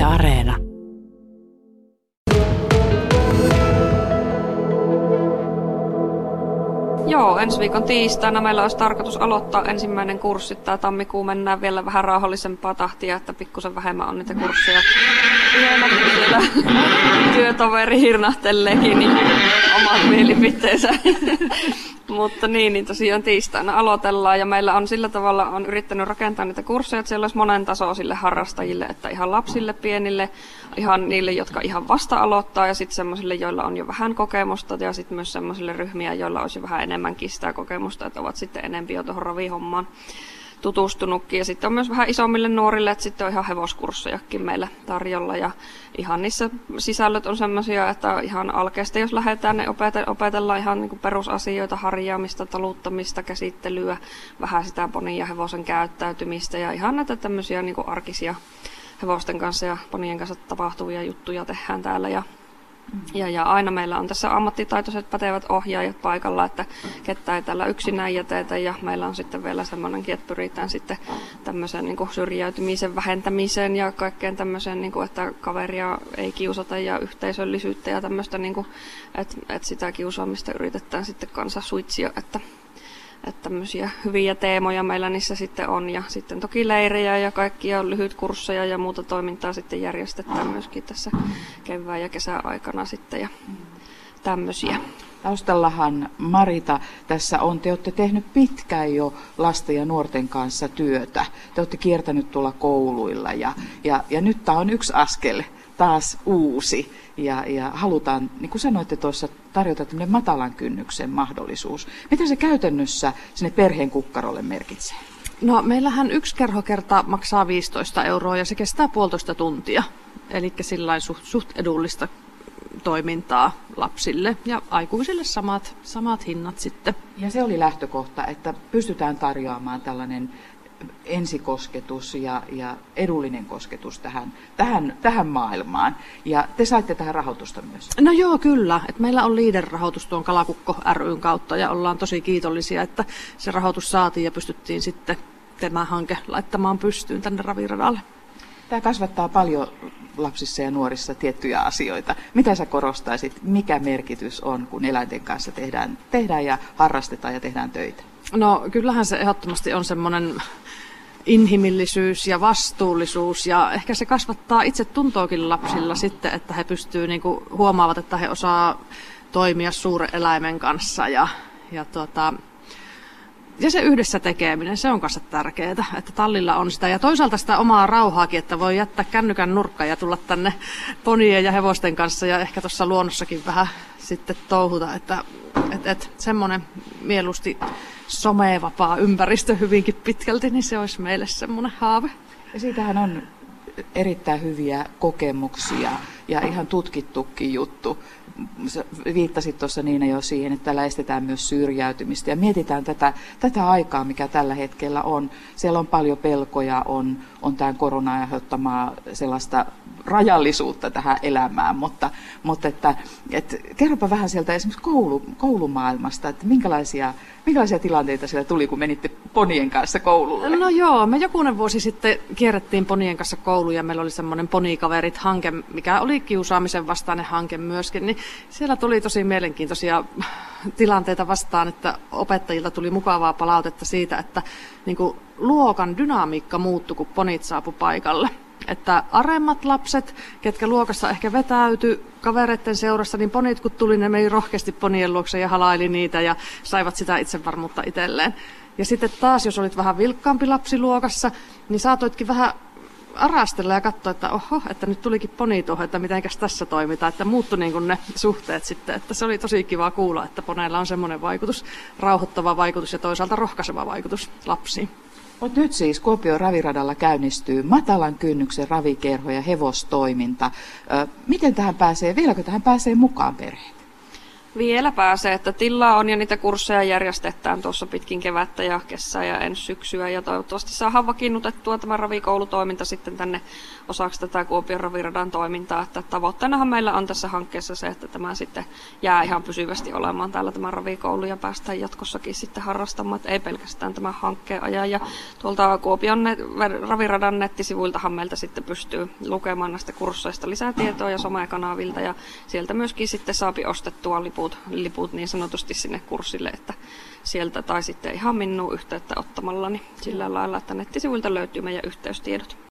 Yle Areena. Joo, ensi viikon tiistaina meillä olisi tarkoitus aloittaa ensimmäinen kurssi. Tämä tammikuu mennään vielä vähän rauhallisempaa tahtia, että pikkusen vähemmän on niitä kursseja. Vielä siellä työtoveri hirnahteleekin niin omat mielipiteensä. Mutta niin, niin tosiaan tiistaina aloitellaan ja meillä on sillä tavalla on yrittänyt rakentaa niitä kursseja, että siellä olisi monen taso sille harrastajille, että ihan lapsille, pienille, ihan niille, jotka ihan vasta aloittaa ja sitten semmoisille, joilla on jo vähän kokemusta ja sitten myös semmoisille ryhmiä, joilla olisi jo vähän enemmänkin sitä kokemusta, että ovat sitten enempi jo tuohon ravihommaan tutustunutkin. Ja sitten on myös vähän isommille nuorille, että sitten on ihan hevoskurssejakin meillä tarjolla. Ja ihan niissä sisällöt on semmoisia, että ihan alkeesta jos lähdetään, niin opetellaan ihan niin perusasioita, harjaamista, taluttamista, käsittelyä, vähän sitä ponin ja hevosen käyttäytymistä ja ihan näitä tämmöisiä niin arkisia hevosten kanssa ja ponien kanssa tapahtuvia juttuja tehdään täällä. Ja ja, ja aina meillä on tässä ammattitaitoiset pätevät ohjaajat paikalla, että kettä ei tällä yksinään jätetä. Ja meillä on sitten vielä semmoinenkin, että pyritään sitten tämmöisen niin kuin syrjäytymisen vähentämiseen ja kaikkeen tämmöiseen, niin kuin, että kaveria ei kiusata ja yhteisöllisyyttä ja tämmöistä, niin kuin, että, että sitä kiusaamista yritetään sitten kanssa suitsia, että että tämmöisiä hyviä teemoja meillä niissä sitten on. Ja sitten toki leirejä ja kaikkia kursseja ja muuta toimintaa sitten järjestetään myöskin tässä kevään ja kesäaikana sitten ja tämmöisiä. Taustallahan Marita tässä on, te olette tehnyt pitkään jo lasten ja nuorten kanssa työtä. Te olette kiertänyt tuolla kouluilla ja, ja, ja nyt tämä on yksi askel taas uusi ja, ja halutaan, niin kuin sanoitte tuossa, tarjota tämmöinen matalan kynnyksen mahdollisuus. Mitä se käytännössä sinne perheen kukkarolle merkitsee? No meillähän yksi kerhokerta maksaa 15 euroa ja se kestää puolitoista tuntia. Eli sillä suht, suht edullista toimintaa lapsille ja aikuisille samat, samat hinnat sitten. Ja se oli lähtökohta, että pystytään tarjoamaan tällainen ensikosketus ja, ja edullinen kosketus tähän, tähän, tähän maailmaan. Ja te saitte tähän rahoitusta myös. No joo, kyllä. Et meillä on liiderrahoitus tuon Kalakukko ryn kautta ja ollaan tosi kiitollisia, että se rahoitus saatiin ja pystyttiin sitten tämä hanke laittamaan pystyyn tänne raviradalle. Tämä kasvattaa paljon lapsissa ja nuorissa tiettyjä asioita. Mitä sä korostaisit, mikä merkitys on, kun eläinten kanssa tehdään, tehdään ja harrastetaan ja tehdään töitä? No kyllähän se ehdottomasti on semmoinen inhimillisyys ja vastuullisuus ja ehkä se kasvattaa itse tuntoakin lapsilla sitten, että he pystyvät niinku huomaavat, että he osaa toimia suuren eläimen kanssa ja, ja tuota, ja se yhdessä tekeminen, se on kanssa tärkeää, että tallilla on sitä. Ja toisaalta sitä omaa rauhaakin, että voi jättää kännykän nurkkaan ja tulla tänne ponien ja hevosten kanssa ja ehkä tuossa luonnossakin vähän sitten touhuta. Että et, et, semmoinen mieluusti somevapaa ympäristö hyvinkin pitkälti, niin se olisi meille semmoinen haave. Ja siitähän on erittäin hyviä kokemuksia ja ihan tutkittukin juttu viittasit tuossa Niina jo siihen, että tällä estetään myös syrjäytymistä ja mietitään tätä, tätä aikaa, mikä tällä hetkellä on. Siellä on paljon pelkoja, on, on tämän korona aiheuttamaa sellaista rajallisuutta tähän elämään, mutta, mutta että, että kerropa vähän sieltä esimerkiksi koulu, koulumaailmasta, että minkälaisia, minkälaisia tilanteita siellä tuli, kun menitte ponien kanssa koululle? No joo, me jokunen vuosi sitten kierrettiin ponien kanssa kouluja ja meillä oli semmoinen ponikaverit-hanke, mikä oli kiusaamisen vastainen hanke myöskin, niin siellä tuli tosi mielenkiintoisia tilanteita vastaan, että opettajilta tuli mukavaa palautetta siitä, että niin kuin, luokan dynamiikka muuttui, kun ponit saapu paikalle. Että aremmat lapset, ketkä luokassa ehkä vetäytyi kavereiden seurassa, niin ponit kun tuli, ne meni rohkeasti ponien luokse ja halaili niitä ja saivat sitä itsevarmuutta itselleen. Ja sitten taas, jos olit vähän vilkkaampi lapsi luokassa, niin saatoitkin vähän arastella ja katsoa, että oho, että nyt tulikin poni tuohon, että mitenkäs tässä toimitaan, että muuttui niin ne suhteet sitten, että se oli tosi kiva kuulla, että poneilla on semmoinen vaikutus, rauhoittava vaikutus ja toisaalta rohkaiseva vaikutus lapsiin. Mutta nyt siis Kuopion raviradalla käynnistyy matalan kynnyksen ravikerho ja hevostoiminta. Miten tähän pääsee, vieläkö tähän pääsee mukaan perheet? Vielä pääsee, että tilaa on ja niitä kursseja järjestetään tuossa pitkin kevättä ja kesää ja ensi syksyä. Ja toivottavasti saadaan vakiinnutettua tämä ravikoulutoiminta sitten tänne osaksi tätä Kuopion raviradan toimintaa. Että tavoitteenahan meillä on tässä hankkeessa se, että tämä sitten jää ihan pysyvästi olemaan täällä tämä ravikoulu ja päästään jatkossakin sitten harrastamaan, että ei pelkästään tämä hankkeen ajan. Ja tuolta Kuopion net, raviradan nettisivuiltahan meiltä sitten pystyy lukemaan näistä kursseista lisää tietoa ja somekanavilta ja sieltä myöskin sitten saapi ostettua liput liput, liput niin sanotusti sinne kurssille, että sieltä tai sitten ihan minun yhteyttä ottamalla, niin sillä lailla, että nettisivuilta löytyy meidän yhteystiedot.